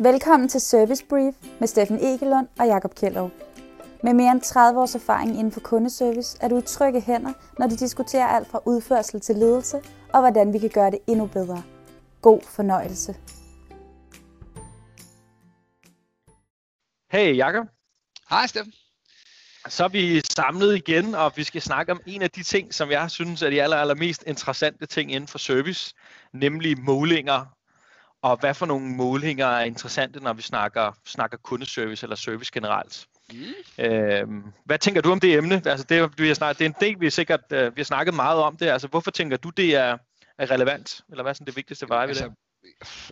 Velkommen til Service Brief med Steffen Egelund og Jakob Kjellov. Med mere end 30 års erfaring inden for kundeservice er du i trygge hænder, når de diskuterer alt fra udførsel til ledelse og hvordan vi kan gøre det endnu bedre. God fornøjelse. Hey Jakob. Hej Steffen. Så er vi samlet igen, og vi skal snakke om en af de ting, som jeg synes er de aller, allermest interessante ting inden for service, nemlig målinger. Og hvad for nogle målinger er interessante, når vi snakker, snakker kundeservice eller service generelt. Mm. Øhm, hvad tænker du om det emne? Altså det, vi har snakket, det er en del, vi, sikkert, uh, vi har snakket meget om det. Altså hvorfor tænker du, det er, er relevant? Eller hvad er sådan det vigtigste vej ved altså, det?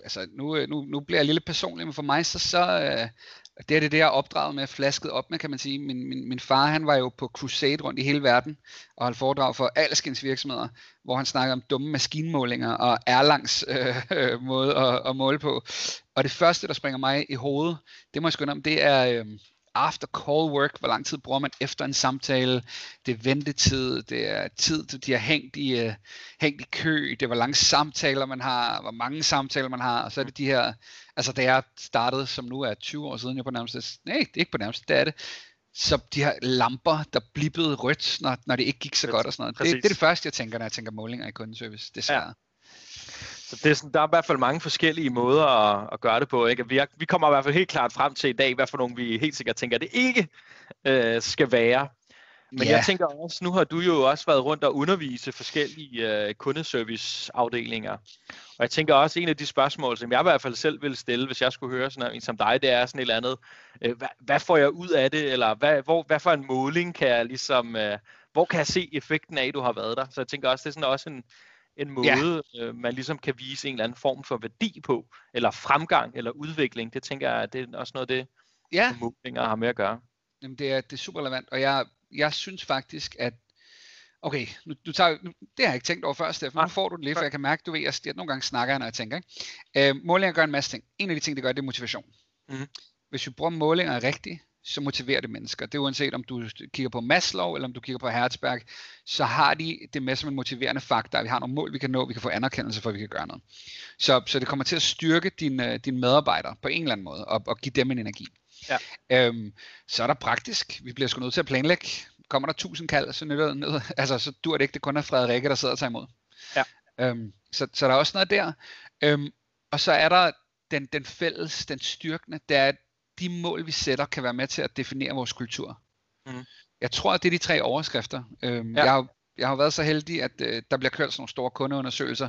Altså nu, nu, nu bliver jeg lidt personlig, men for mig så, så øh, det er det, jeg er opdraget med, flasket op med, kan man sige. Min, min, min far, han var jo på crusade rundt i hele verden, og holdt foredrag for alskens virksomheder, hvor han snakkede om dumme maskinmålinger og Erlangs øh, øh, måde at, at måle på. Og det første, der springer mig i hovedet, det må jeg skynde om, det er... Øh, after call work, hvor lang tid bruger man efter en samtale, det er ventetid, det er tid, de har hængt i, uh, hængt i kø, det er hvor lange samtaler man har, hvor mange samtaler man har, og så er det de her, altså da jeg startede, som nu er 20 år siden, jeg på nærmest, nej, det er ikke på nærmest, det er det, så de her lamper, der blippede rødt, når, når det ikke gik så godt og sådan noget. Det, det er det første, jeg tænker, når jeg tænker målinger i kundeservice, desværre. Ja. Så det er sådan, der er i hvert fald mange forskellige måder at, at gøre det på. Ikke? Vi, er, vi kommer i hvert fald helt klart frem til i dag, hvad for nogle vi helt sikkert tænker, det ikke øh, skal være. Men yeah. jeg tænker også, nu har du jo også været rundt og undervise forskellige øh, kundeserviceafdelinger. Og jeg tænker også, en af de spørgsmål, som jeg i hvert fald selv ville stille, hvis jeg skulle høre sådan en som dig, det er sådan et eller andet, øh, hvad, hvad får jeg ud af det, eller hvad, hvor, hvad for en måling kan jeg ligesom, øh, hvor kan jeg se effekten af, at du har været der? Så jeg tænker også, det er sådan også en, en måde, ja. øh, man ligesom kan vise en eller anden form for værdi på, eller fremgang, eller udvikling. Det tænker jeg, det er også noget af det, ja. målinger har med at gøre. Jamen, det er, det er super relevant, og jeg, jeg synes faktisk, at Okay, nu, du tager, nu, det har jeg ikke tænkt over før, Steffen. Nu får du den lige, for jeg kan mærke, du ved, jeg, jeg nogle gange snakker, når jeg tænker. Ikke? Øh, målinger gør en masse ting. En af de ting, det gør, det er motivation. Mm. Hvis vi bruger målinger rigtigt, så motiverer det mennesker. Det er uanset om du kigger på Maslow, eller om du kigger på Herzberg, så har de det med som en motiverende faktor, at vi har nogle mål, vi kan nå, vi kan få anerkendelse for, at vi kan gøre noget. Så, så det kommer til at styrke dine, dine medarbejdere på en eller anden måde, og, og give dem en energi. Ja. Øhm, så er der praktisk. Vi bliver sgu nødt til at planlægge. Kommer der tusind kald, så nytter det ned. Altså, så dur det ikke, det kun er Frederikke, der sidder og tager imod. Ja. Øhm, så, så der er også noget der. Øhm, og så er der den, den fælles, den styrkende, det er, de mål, vi sætter, kan være med til at definere vores kultur. Mm. Jeg tror, at det er de tre overskrifter. Øhm, ja. jeg, har, jeg har været så heldig, at øh, der bliver kørt sådan nogle store kundeundersøgelser,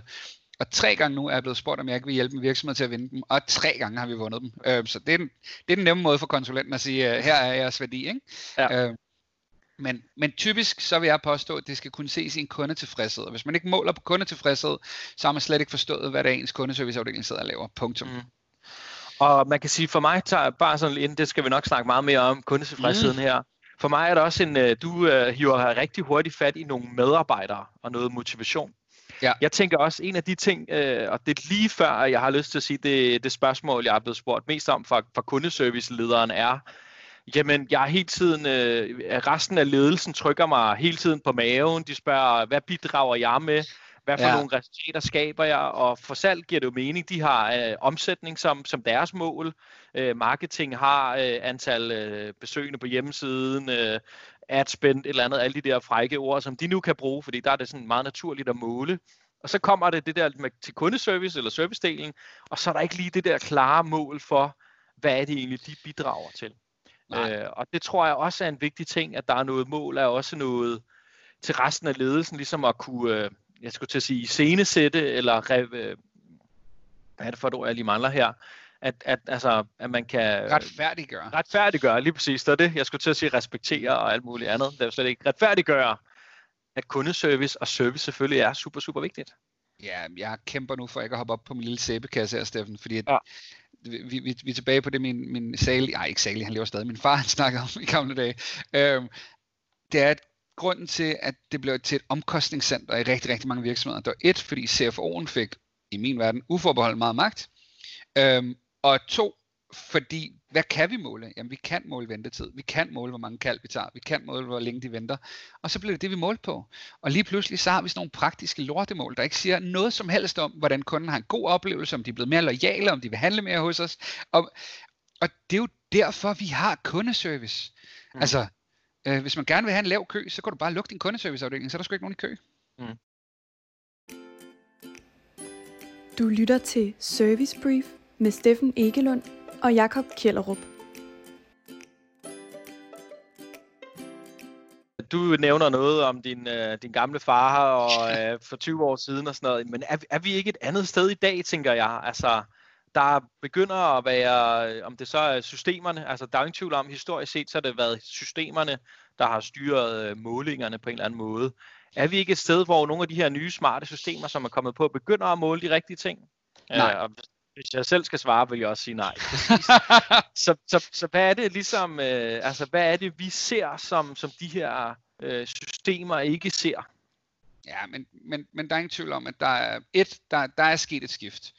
og tre gange nu er jeg blevet spurgt, om jeg ikke vil hjælpe en virksomhed til at vinde dem, og tre gange har vi vundet dem. Øhm, så det er, den, det er den nemme måde for konsulenten at sige, øh, her er jeres værdi. Ikke? Ja. Øhm, men, men typisk så vil jeg påstå, at det skal kunne ses i en kundetilfredshed. Og hvis man ikke måler på kundetilfredshed, så har man slet ikke forstået, hvad det er ens kundeserviceafdeling sidder og laver. Punktum. Mm. Og man kan sige, for mig tager bare sådan ind, det skal vi nok snakke meget mere om, kundetilfredsheden mm. her. For mig er der også en, øh, du uh, hiver rigtig hurtigt fat i nogle medarbejdere og noget motivation. Ja. Jeg tænker også, en af de ting, uh, og det er lige før, jeg har lyst til at sige, det, det spørgsmål, jeg er blevet spurgt mest om fra, fra kundeservicelederen er, Jamen, jeg er hele tiden, øh, resten af ledelsen trykker mig hele tiden på maven. De spørger, hvad bidrager jeg med? Hvad for ja. nogle resultater skaber jeg? Og for salg giver det jo mening. De har øh, omsætning som, som deres mål. Øh, marketing har øh, antal øh, besøgende på hjemmesiden, øh, ad spend, et eller andet, alle de der frække ord, som de nu kan bruge, fordi der er det sådan meget naturligt at måle. Og så kommer det det der med, til kundeservice eller servicedelen, og så er der ikke lige det der klare mål for, hvad er det egentlig, de bidrager til. Øh, og det tror jeg også er en vigtig ting, at der er noget mål, er også noget til resten af ledelsen, ligesom at kunne, øh, jeg skulle til at sige, scenesætte, eller rev, øh, hvad er det for et ord, jeg lige mangler her, at, at, altså, at man kan... Retfærdiggøre. Retfærdiggøre, lige præcis. Det er det. Jeg skulle til at sige respektere og alt muligt andet. Det er jo slet ikke retfærdiggøre, at kundeservice og service selvfølgelig er super, super vigtigt. Ja, jeg kæmper nu for ikke at hoppe op på min lille sæbekasse her, Steffen, fordi ja. vi, vi, vi, er tilbage på det, min, min Sali, nej ikke Sali, han lever stadig, min far han snakkede om i gamle dage. Øhm, det er, at grunden til, at det blev til et omkostningscenter i rigtig, rigtig mange virksomheder, det var et, fordi CFO'en fik, i min verden, uforbeholdt meget magt, øhm, og to, fordi, hvad kan vi måle? Jamen, vi kan måle ventetid. Vi kan måle, hvor mange kald vi tager. Vi kan måle, hvor længe de venter. Og så bliver det det, vi måler på. Og lige pludselig, så har vi sådan nogle praktiske lortemål, der ikke siger noget som helst om, hvordan kunden har en god oplevelse, om de er blevet mere lojale, om de vil handle mere hos os. Og, og det er jo derfor, vi har kundeservice. Mm. Altså, øh, hvis man gerne vil have en lav kø, så kan du bare lukke din kundeserviceafdeling, så er der sgu ikke nogen i kø. Mm. Du lytter til Service Brief med Steffen Egelund og Jakob Kjellerup. Du nævner noget om din, øh, din gamle far og øh, for 20 år siden og sådan noget, men er, er vi ikke et andet sted i dag, tænker jeg? Altså, der begynder at være, om det så er systemerne, altså der er ingen tvivl om, historisk set, så har det været systemerne, der har styret øh, målingerne på en eller anden måde. Er vi ikke et sted, hvor nogle af de her nye smarte systemer, som er kommet på, begynder at måle de rigtige ting? Nej. Øh, hvis jeg selv skal svare, vil jeg også sige nej. så, så, så hvad er det ligesom, øh, altså hvad er det, vi ser, som, som de her øh, systemer ikke ser? Ja, men, men, men der er ingen tvivl om, at der er, et, der, der er sket et skift.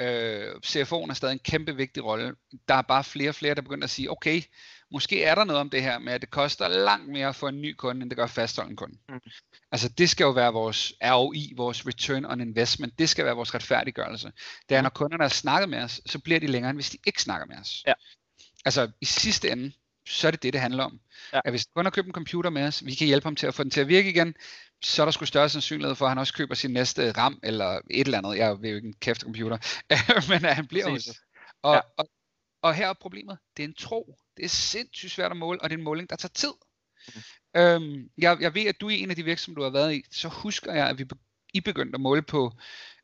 Øh, CFO'en har stadig en kæmpe vigtig rolle. Der er bare flere og flere, der begynder at sige, okay, måske er der noget om det her med, at det koster langt mere at få en ny kunde, end det gør at fastholde en kunde. Mm. Altså det skal jo være vores ROI, vores return on investment, det skal være vores retfærdiggørelse. Det er, mm. når kunderne har snakket med os, så bliver de længere, end hvis de ikke snakker med os. Ja. Altså i sidste ende, så er det det, det handler om. Ja. At hvis kun har købt en computer med os, vi kan hjælpe ham til at få den til at virke igen, så er der sgu større sandsynlighed for, at han også køber sin næste RAM eller et eller andet. Jeg vil jo ikke en kæft computer, men at han bliver hos og, ja. og, og her er problemet, det er en tro. Det er sindssygt svært at måle, og det er en måling, der tager tid. Mm. Øhm, jeg, jeg ved, at du er en af de virksomheder, du har været i, så husker jeg, at vi I begyndte at måle på,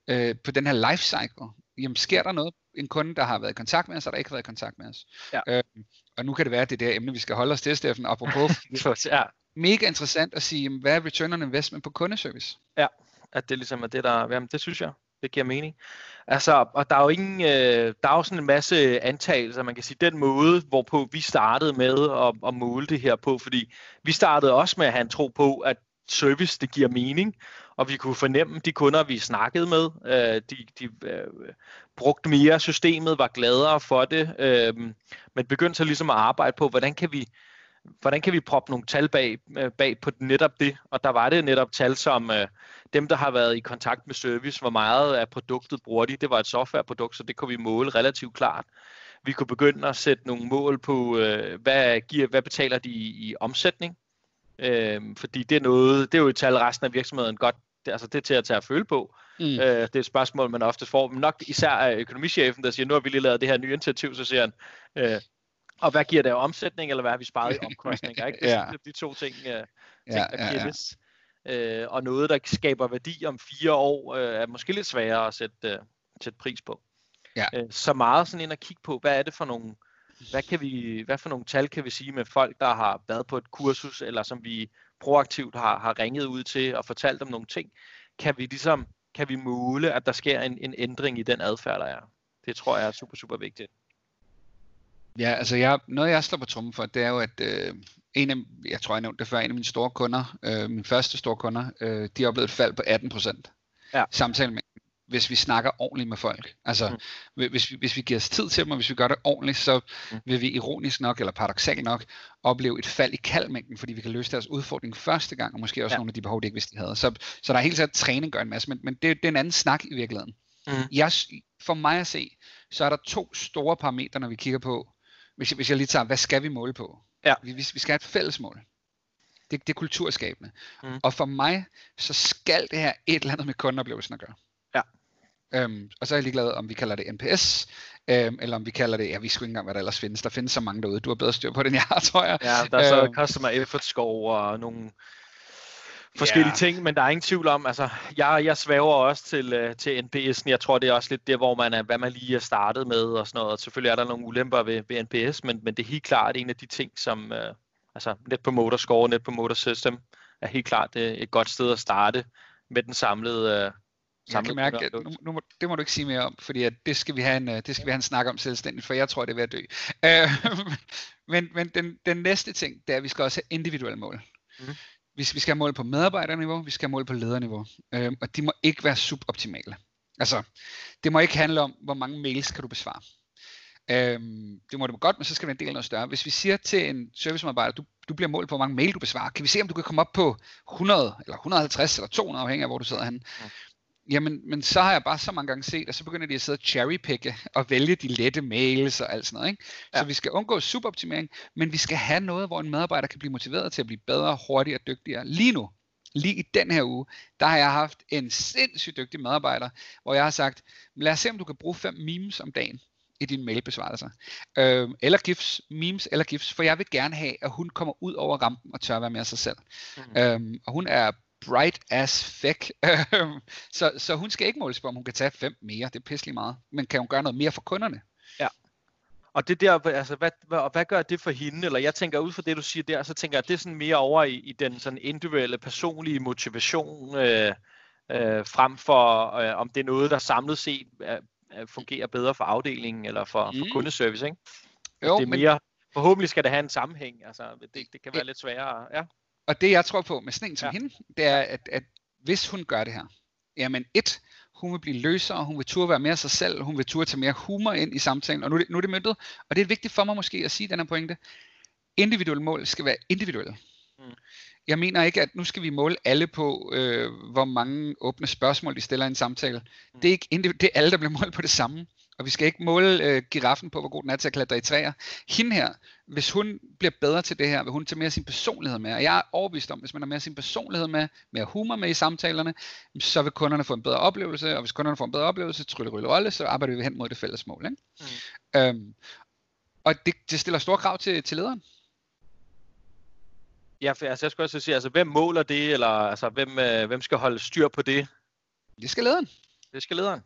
øh, på den her life cycle. Jamen, sker der noget? En kunde, der har været i kontakt med os, og der ikke har været i kontakt med os. Ja. Øhm, og nu kan det være, at det er det emne, vi skal holde os til, Steffen, apropos. ja. Mega interessant at sige, hvad er return on investment på kundeservice? Ja, at det ligesom er det, der... Jamen, det synes jeg det giver mening. Altså, og der er jo ingen, øh, der er jo sådan en masse antagelser, man kan sige, den måde, hvorpå vi startede med at, at måle det her på, fordi vi startede også med at have en tro på, at service, det giver mening, og vi kunne fornemme de kunder, vi snakkede med, øh, de, de øh, brugte mere systemet, var gladere for det, øh, men begyndte så ligesom at arbejde på, hvordan kan vi hvordan kan vi proppe nogle tal bag, øh, bag på netop det? Og der var det netop tal som øh, dem, der har været i kontakt med service, hvor meget af produktet bruger de. Det var et softwareprodukt, så det kunne vi måle relativt klart. Vi kunne begynde at sætte nogle mål på, øh, hvad, giver, hvad betaler de i, i omsætning? Øh, fordi det er, noget, det er jo et tal, resten af virksomheden godt altså det er til at tage at føle på. Mm. Øh, det er et spørgsmål, man ofte får. Men nok især af økonomichefen, der siger, nu har vi lige lavet det her nye initiativ, så siger han, øh, og hvad giver det af omsætning, eller hvad har vi sparet i omkostninger? Ikke? Det er ja. de to ting, uh, ting ja, der giver ja, ja. Uh, og noget, der skaber værdi om fire år, uh, er måske lidt sværere at sætte, uh, sætte pris på. Ja. Uh, så meget sådan ind at kigge på, hvad er det for nogle, hvad, kan vi, hvad for nogle tal kan vi sige med folk, der har været på et kursus, eller som vi proaktivt har, har ringet ud til og fortalt dem nogle ting, kan vi ligesom kan vi måle, at der sker en, en ændring i den adfærd, der er. Det tror jeg er super, super vigtigt. Ja, altså jeg, noget jeg slår på trummen for, det er jo, at øh, en af, jeg tror jeg nævnte det før, en af mine store kunder, øh, mine første store kunder, øh, de har oplevet et fald på 18 procent. Ja. Samtale med, hvis vi snakker ordentligt med folk. Altså, mm. hvis, vi, hvis vi giver os tid til dem, og hvis vi gør det ordentligt, så mm. vil vi ironisk nok, eller paradoxalt nok, opleve et fald i kaldmængden, fordi vi kan løse deres udfordring første gang, og måske også ja. nogle af de behov, de ikke vidste, de havde. Så, så der er helt sikkert træning gør en masse, men, men det, det er en anden snak i virkeligheden. Mm. Jeg, for mig at se, så er der to store parametre, når vi kigger på, hvis jeg, hvis jeg lige tager, hvad skal vi måle på? Ja. Vi, vi, vi skal have et fælles mål. Det, det er kulturskabende. Mm. Og for mig, så skal det her et eller andet med kundeoplevelsen at gøre. Ja. Øhm, og så er jeg ligeglad, om vi kalder det NPS, øhm, eller om vi kalder det, ja, vi skulle ikke engang, hvad der ellers findes. Der findes så mange derude. Du har bedre styr på det, end jeg har, tror jeg. Ja, der er så øhm, customer effort score og nogle forskellige yeah. ting, men der er ingen tvivl om, altså, jeg, jeg svæver også til, uh, til NPS'en. Jeg tror, det er også lidt det, hvor man er, hvad man lige er startet med og sådan noget. Og selvfølgelig er der nogle ulemper ved, ved NPS, men, men det er helt klart en af de ting, som, uh, altså, net på Motor Score, net på Motor System, er helt klart uh, et godt sted at starte med den samlede, uh, jeg kan mærke, at nu, nu må, det må du ikke sige mere om, fordi at det, skal vi have en, det skal vi have en snak om selvstændigt, for jeg tror, det er ved at dø. Uh, men men den, den næste ting, det er, at vi skal også have individuelle mål. Mm hvis vi skal have mål på medarbejderniveau, vi skal have mål på lederniveau, øh, og de må ikke være suboptimale. Altså, det må ikke handle om, hvor mange mails kan du besvare. Øhm, det må det godt, men så skal det en del noget større. Hvis vi siger til en servicemedarbejder, du, du bliver målt på, hvor mange mail du besvarer, kan vi se, om du kan komme op på 100, eller 150, eller 200, afhængig af, hvor du sidder henne. Ja. Jamen, men så har jeg bare så mange gange set, at så begynder de at sidde og cherrypicke og vælge de lette mails og alt sådan noget. Ikke? Ja. Så vi skal undgå superoptimering, men vi skal have noget, hvor en medarbejder kan blive motiveret til at blive bedre, hurtigere og dygtigere. Lige nu, lige i den her uge, der har jeg haft en sindssygt dygtig medarbejder, hvor jeg har sagt, lad os se, om du kan bruge fem memes om dagen i dine mailbesvarelser. Øhm, eller gifs, memes eller gifs, for jeg vil gerne have, at hun kommer ud over rampen og tør være med sig selv. Mm. Øhm, og hun er bright as fuck. Øhm, så, så hun skal ikke måles på, om hun kan tage fem mere. Det er pisselig meget. Men kan hun gøre noget mere for kunderne? Ja. Og det der, altså, hvad, hvad, hvad gør det for hende? Eller jeg tænker ud fra det, du siger der, så tænker jeg, at det er sådan mere over i, i den sådan individuelle, personlige motivation, øh, øh, frem for øh, om det er noget, der samlet set øh, fungerer bedre for afdelingen eller for, mm. for kundeservice. Ikke? Jo, det er mere, men... Forhåbentlig skal det have en sammenhæng. Altså, det, det kan være lidt sværere. Ja og det jeg tror på med sådan en som ja. hende, det er, at, at hvis hun gør det her, jamen et, hun vil blive løsere, hun vil turde være mere sig selv, hun vil turde tage mere humor ind i samtalen, og nu er det, nu er det møntet, og det er vigtigt for mig måske at sige den her pointe, individuelle mål skal være individuelle. Mm. Jeg mener ikke, at nu skal vi måle alle på, øh, hvor mange åbne spørgsmål de stiller i en samtale. Mm. Det, er ikke, det er alle, der bliver målt på det samme. Og vi skal ikke måle øh, giraffen på, hvor god den er til at klatre i træer. Hende her, hvis hun bliver bedre til det her, vil hun tage mere sin personlighed med. Og jeg er overbevist om, hvis man har mere sin personlighed med, mere humor med i samtalerne, så vil kunderne få en bedre oplevelse. Og hvis kunderne får en bedre oplevelse, trylle, rylle, rolle, så arbejder vi hen mod det fælles mål. Ikke? Mm. Øhm, og det, det stiller store krav til, til lederen. Ja, for altså, jeg skulle også sige, altså, hvem måler det, eller altså, hvem, øh, hvem skal holde styr på det? Det skal lederen. Det skal lederen.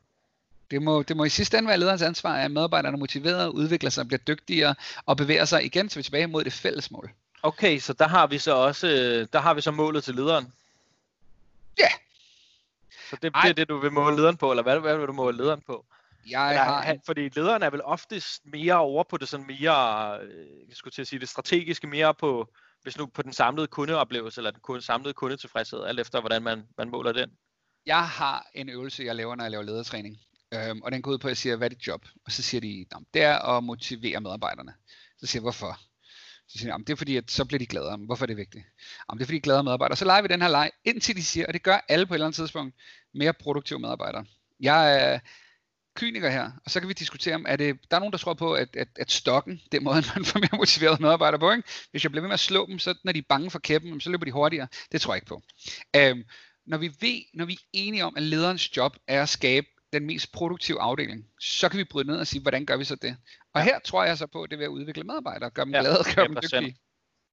Det må, det må i sidste ende være lederens ansvar, at medarbejderne er motiveret, udvikler sig, bliver dygtigere og bevæger sig igen, vi tilbage mod det fælles mål. Okay, så der har vi så også der har vi så målet til lederen. Ja. Yeah. Så det, det er det, du vil måle lederen på, eller hvad, hvad vil du måle lederen på? Jeg eller, har... Fordi lederen er vel oftest mere over på det sådan mere, øh, jeg skulle til at sige det strategiske, mere på, hvis nu på den samlede kundeoplevelse, eller den samlede kundetilfredshed, alt efter hvordan man, man måler den. Jeg har en øvelse, jeg laver, når jeg laver ledertræning. Øhm, og den går ud på, at jeg siger, hvad er dit job? Og så siger de, det er at motivere medarbejderne. Så siger jeg, hvorfor? Så siger de, det er fordi, at så bliver de gladere. Hvorfor er det vigtigt? Jamen, det er fordi, de gladere medarbejdere. Så leger vi den her leg, indtil de siger, og det gør alle på et eller andet tidspunkt, mere produktive medarbejdere. Jeg er kyniker her, og så kan vi diskutere om, er det, der er nogen, der tror på, at, at, at stokken, det er måden, man får mere motiverede medarbejdere på. Ikke? Hvis jeg bliver ved med at slå dem, så når de er bange for kæppen, så løber de hurtigere. Det tror jeg ikke på. Øhm, når vi ved, når vi er enige om, at lederens job er at skabe den mest produktive afdeling, så kan vi bryde ned og sige, hvordan gør vi så det? Og ja. her tror jeg så på, at det er ved at udvikle medarbejdere, gøre dem ja, glade, gøre dem dygtige.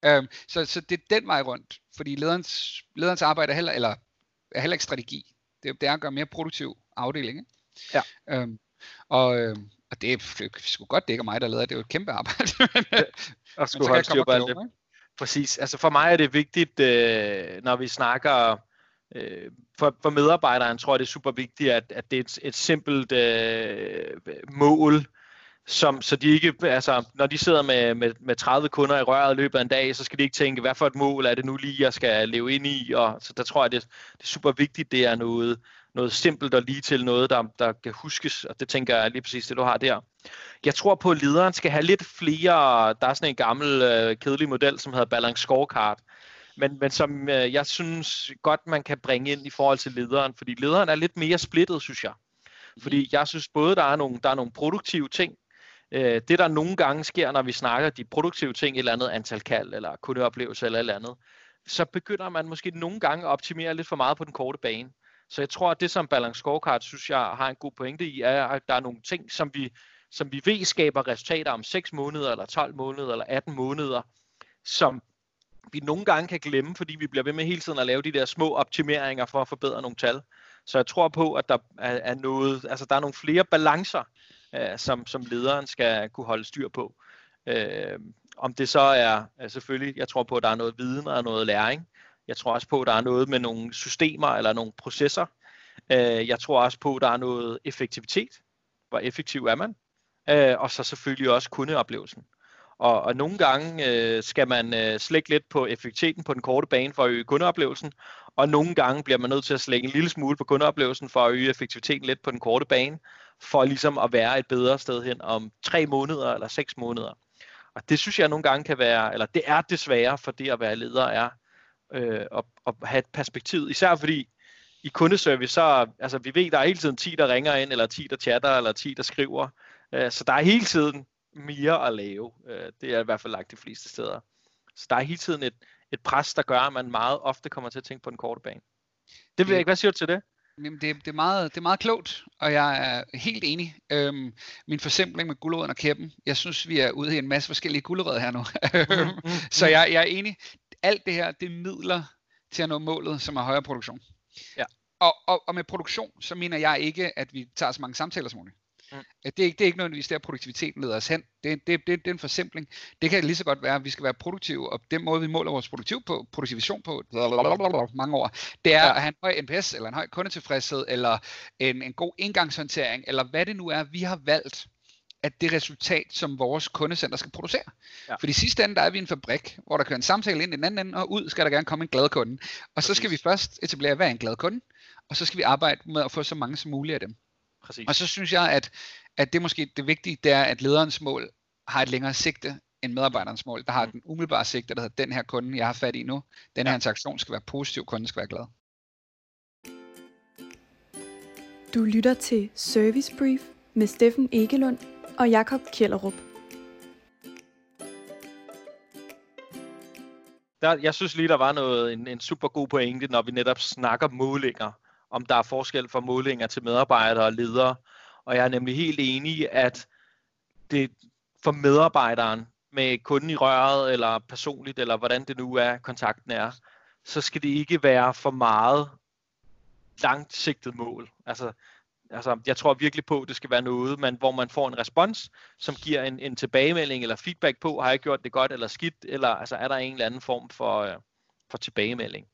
Um, så, så det er den vej rundt, fordi lederens, lederens arbejde er heller, eller, er heller ikke strategi. Det, det er at gøre mere produktiv afdeling. Ikke? Ja. Um, og, øhm, og det er sgu godt, det ikke er mig, der leder, det er jo et kæmpe arbejde. og skulle holde styr på alt det. Præcis. Altså for mig er det vigtigt, øh, når vi snakker øh, for, for medarbejderen tror jeg, det er super vigtigt, at, at det er et, et simpelt øh, mål, som, så de ikke, altså, når de sidder med, med, med 30 kunder i røret i løbet af en dag, så skal de ikke tænke, hvad for et mål er det nu lige, jeg skal leve ind i, og så der tror jeg, det, det er super vigtigt, det er noget, noget simpelt og lige til noget, der, der kan huskes, og det tænker jeg lige præcis det, du har der. Jeg tror på, at lederen skal have lidt flere, der er sådan en gammel øh, kedelig model, som hedder Balance Scorecard, men, men som øh, jeg synes godt, man kan bringe ind i forhold til lederen, fordi lederen er lidt mere splittet, synes jeg. Fordi mhm. jeg synes både, der er nogle, der er nogle produktive ting, øh, det der nogle gange sker, når vi snakker de produktive ting, et eller andet antal kald, eller kundeoplevelse, eller et eller andet, så begynder man måske nogle gange at optimere lidt for meget på den korte bane. Så jeg tror, at det som Balance Scorecard, synes jeg, har en god pointe i, er, at der er nogle ting, som vi, som vi ved skaber resultater om 6 måneder, eller 12 måneder, eller 18 måneder, som vi nogle gange kan glemme, fordi vi bliver ved med hele tiden at lave de der små optimeringer for at forbedre nogle tal. Så jeg tror på, at der er, er noget, altså der er nogle flere balancer, øh, som, som lederen skal kunne holde styr på. Øh, om det så er, er selvfølgelig, jeg tror på, at der er noget viden og noget læring. Jeg tror også på, at der er noget med nogle systemer eller nogle processer. Øh, jeg tror også på, at der er noget effektivitet. Hvor effektiv er man? Øh, og så selvfølgelig også kundeoplevelsen. Og, og nogle gange øh, skal man øh, slække lidt på effektiviteten på den korte bane for at øge kundeoplevelsen, og nogle gange bliver man nødt til at slække en lille smule på kundeoplevelsen for at øge effektiviteten lidt på den korte bane, for ligesom at være et bedre sted hen om tre måneder eller seks måneder. Og det synes jeg nogle gange kan være, eller det er desværre for det at være leder, er øh, at, at have et perspektiv. Især fordi i kundeservice, så altså, vi ved, der er hele tiden 10, der ringer ind, eller 10, der chatter, eller 10, der skriver. Øh, så der er hele tiden mere at lave. Øh, det er i hvert fald lagt de fleste steder. Så der er hele tiden et, et pres, der gør, at man meget ofte kommer til at tænke på den korte bane. Det vil jeg ikke. Hvad siger du til det? Jamen, det, det, er meget, det er meget klogt, og jeg er helt enig. Øhm, min forsimpling med gulerøden og kæppen, jeg synes, vi er ude i en masse forskellige gulerødder her nu. Mm, mm, mm. så jeg, jeg er enig. Alt det her, det er midler til at nå målet, som er højere produktion. Ja. Og, og, og med produktion, så mener jeg ikke, at vi tager så mange samtaler som muligt. Mm. Det, er ikke, det er ikke nødvendigvis der, produktiviteten leder os hen. Det, det, det, det er en forsimpling. Det kan lige så godt være, at vi skal være produktive, og den måde, vi måler vores produktiv på, produktivation på mange år, det er ja. at have en høj NPS, eller en høj kundetilfredshed, eller en, en god indgangshåndtering, eller hvad det nu er, vi har valgt at det resultat, som vores kundecenter skal producere. Ja. For i sidste ende, der er vi en fabrik, hvor der kører en samtale ind i den anden ende, og ud skal der gerne komme en glad kunde. Og så skal vi først etablere, hvad er en glad kunde, og så skal vi arbejde med at få så mange som muligt af dem. Præcis. Og så synes jeg, at, at det måske det vigtige, det er, at lederens mål har et længere sigte end medarbejderens mål. Der har mm. den umiddelbare sigte, der hedder, den her kunde, jeg har fat i nu, den her ja. interaktion skal være positiv, kunden skal være glad. Du lytter til Service Brief med Steffen Egelund og Jakob Kjellerup. Der, jeg synes lige, der var noget, en, en super god pointe, når vi netop snakker målinger om der er forskel fra målinger til medarbejdere og ledere. Og jeg er nemlig helt enig i, at det for medarbejderen med kunden i røret, eller personligt, eller hvordan det nu er, kontakten er, så skal det ikke være for meget langsigtet mål. Altså, altså, jeg tror virkelig på, at det skal være noget, man, hvor man får en respons, som giver en, en tilbagemelding eller feedback på, har jeg gjort det godt eller skidt, eller altså, er der en eller anden form for, øh, for tilbagemelding.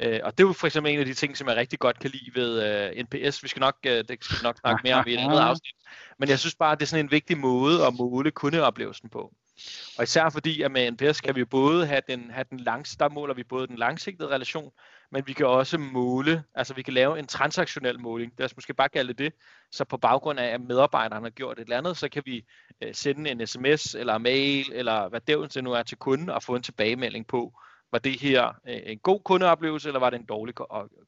Øh, og det er jo for eksempel en af de ting, som jeg rigtig godt kan lide ved øh, NPS. Vi skal nok, øh, det skal vi nok snakke mere om i et andet afsnit. Men jeg synes bare, at det er sådan en vigtig måde at måle kundeoplevelsen på. Og især fordi, at med NPS kan vi både have den, have den langs, der måler vi både den langsigtede relation, men vi kan også måle, altså vi kan lave en transaktionel måling, lad os måske bare kalde det så på baggrund af, at medarbejderne har gjort et eller andet, så kan vi øh, sende en sms eller mail, eller hvad det nu er til kunden, og få en tilbagemelding på, var det her øh, en god kundeoplevelse, eller var det en dårlig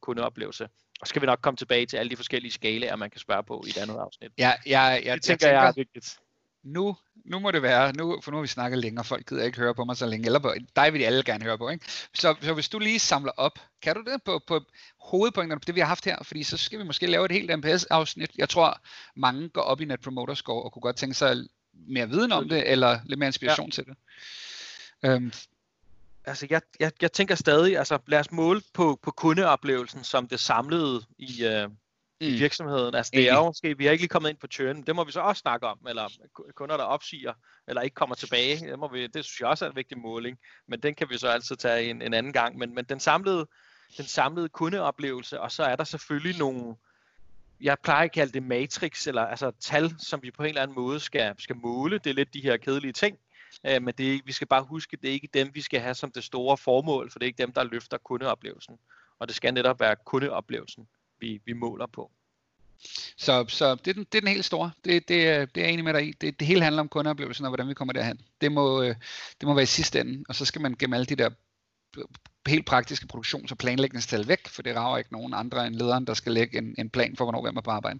kundeoplevelse? Og så skal vi nok komme tilbage til alle de forskellige skalaer, man kan spørge på i et andet afsnit. Ja, jeg, jeg, det tænker jeg, jeg er vigtigt. Nu, nu må det være, nu, for nu har vi snakket længere, folk gider ikke høre på mig så længe, eller på, dig vil de alle gerne høre på, ikke? Så, så hvis du lige samler op, kan du det på, på hovedpunkterne på det, vi har haft her? Fordi så skal vi måske lave et helt MPS-afsnit. Jeg tror, mange går op i Net Promoter Score og kunne godt tænke sig mere viden om det, eller lidt mere inspiration ja. til det. Øhm, altså jeg, jeg, jeg tænker stadig, altså lad os måle på, på kundeoplevelsen som det samlede i, øh, mm. i virksomheden. Altså det er jo måske, vi har ikke lige kommet ind på churn, det må vi så også snakke om, eller kunder, der opsiger, eller ikke kommer tilbage, det, må vi, det synes jeg også er en vigtig måling, men den kan vi så altid tage en, en anden gang. Men, men den, samlede, den samlede kundeoplevelse, og så er der selvfølgelig nogle, jeg plejer at kalde det matrix, eller altså tal, som vi på en eller anden måde skal, skal måle. Det er lidt de her kedelige ting, Øh, men det er, vi skal bare huske, det er ikke dem, vi skal have som det store formål, for det er ikke dem, der løfter kundeoplevelsen. Og det skal netop være kundeoplevelsen, vi, vi måler på. Så, så det, er den, det er den helt store. Det, det, det er jeg enig med dig i. Det, det hele handler om kundeoplevelsen og hvordan vi kommer derhen. Det må, øh, det må være i sidste ende, og så skal man gemme alle de der helt praktiske produktions- og planlægningstal væk, for det rager ikke nogen andre end lederen, der skal lægge en, en plan for, hvornår vi er på arbejde.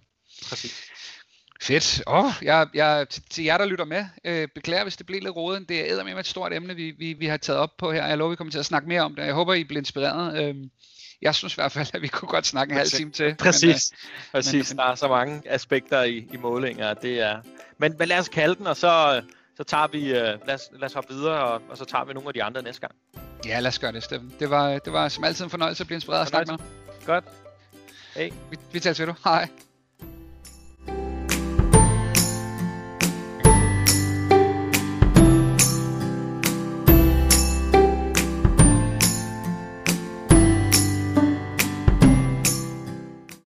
Præcis. Fedt. Oh, jeg, jeg, til, til jer, der lytter med, øh, beklager, hvis det blev lidt rodet. Det er med et stort emne, vi, vi, vi har taget op på her. Jeg lover, vi kommer til at snakke mere om det. Jeg håber, I bliver inspireret. Øh, jeg synes i hvert fald, at vi kunne godt snakke en halv time til. Præcis. Men, øh, Præcis. Men, der er så mange aspekter i, i målinger. Det er... men, men lad os kalde den, og så, så tager vi, øh, lad, os, lad os hoppe videre, og, og så tager vi nogle af de andre næste gang. Ja, lad os gøre det, Steffen. Det var, det var som altid en fornøjelse at blive inspireret og snakke med Godt. Hey. Vi, vi taler til du. Hej.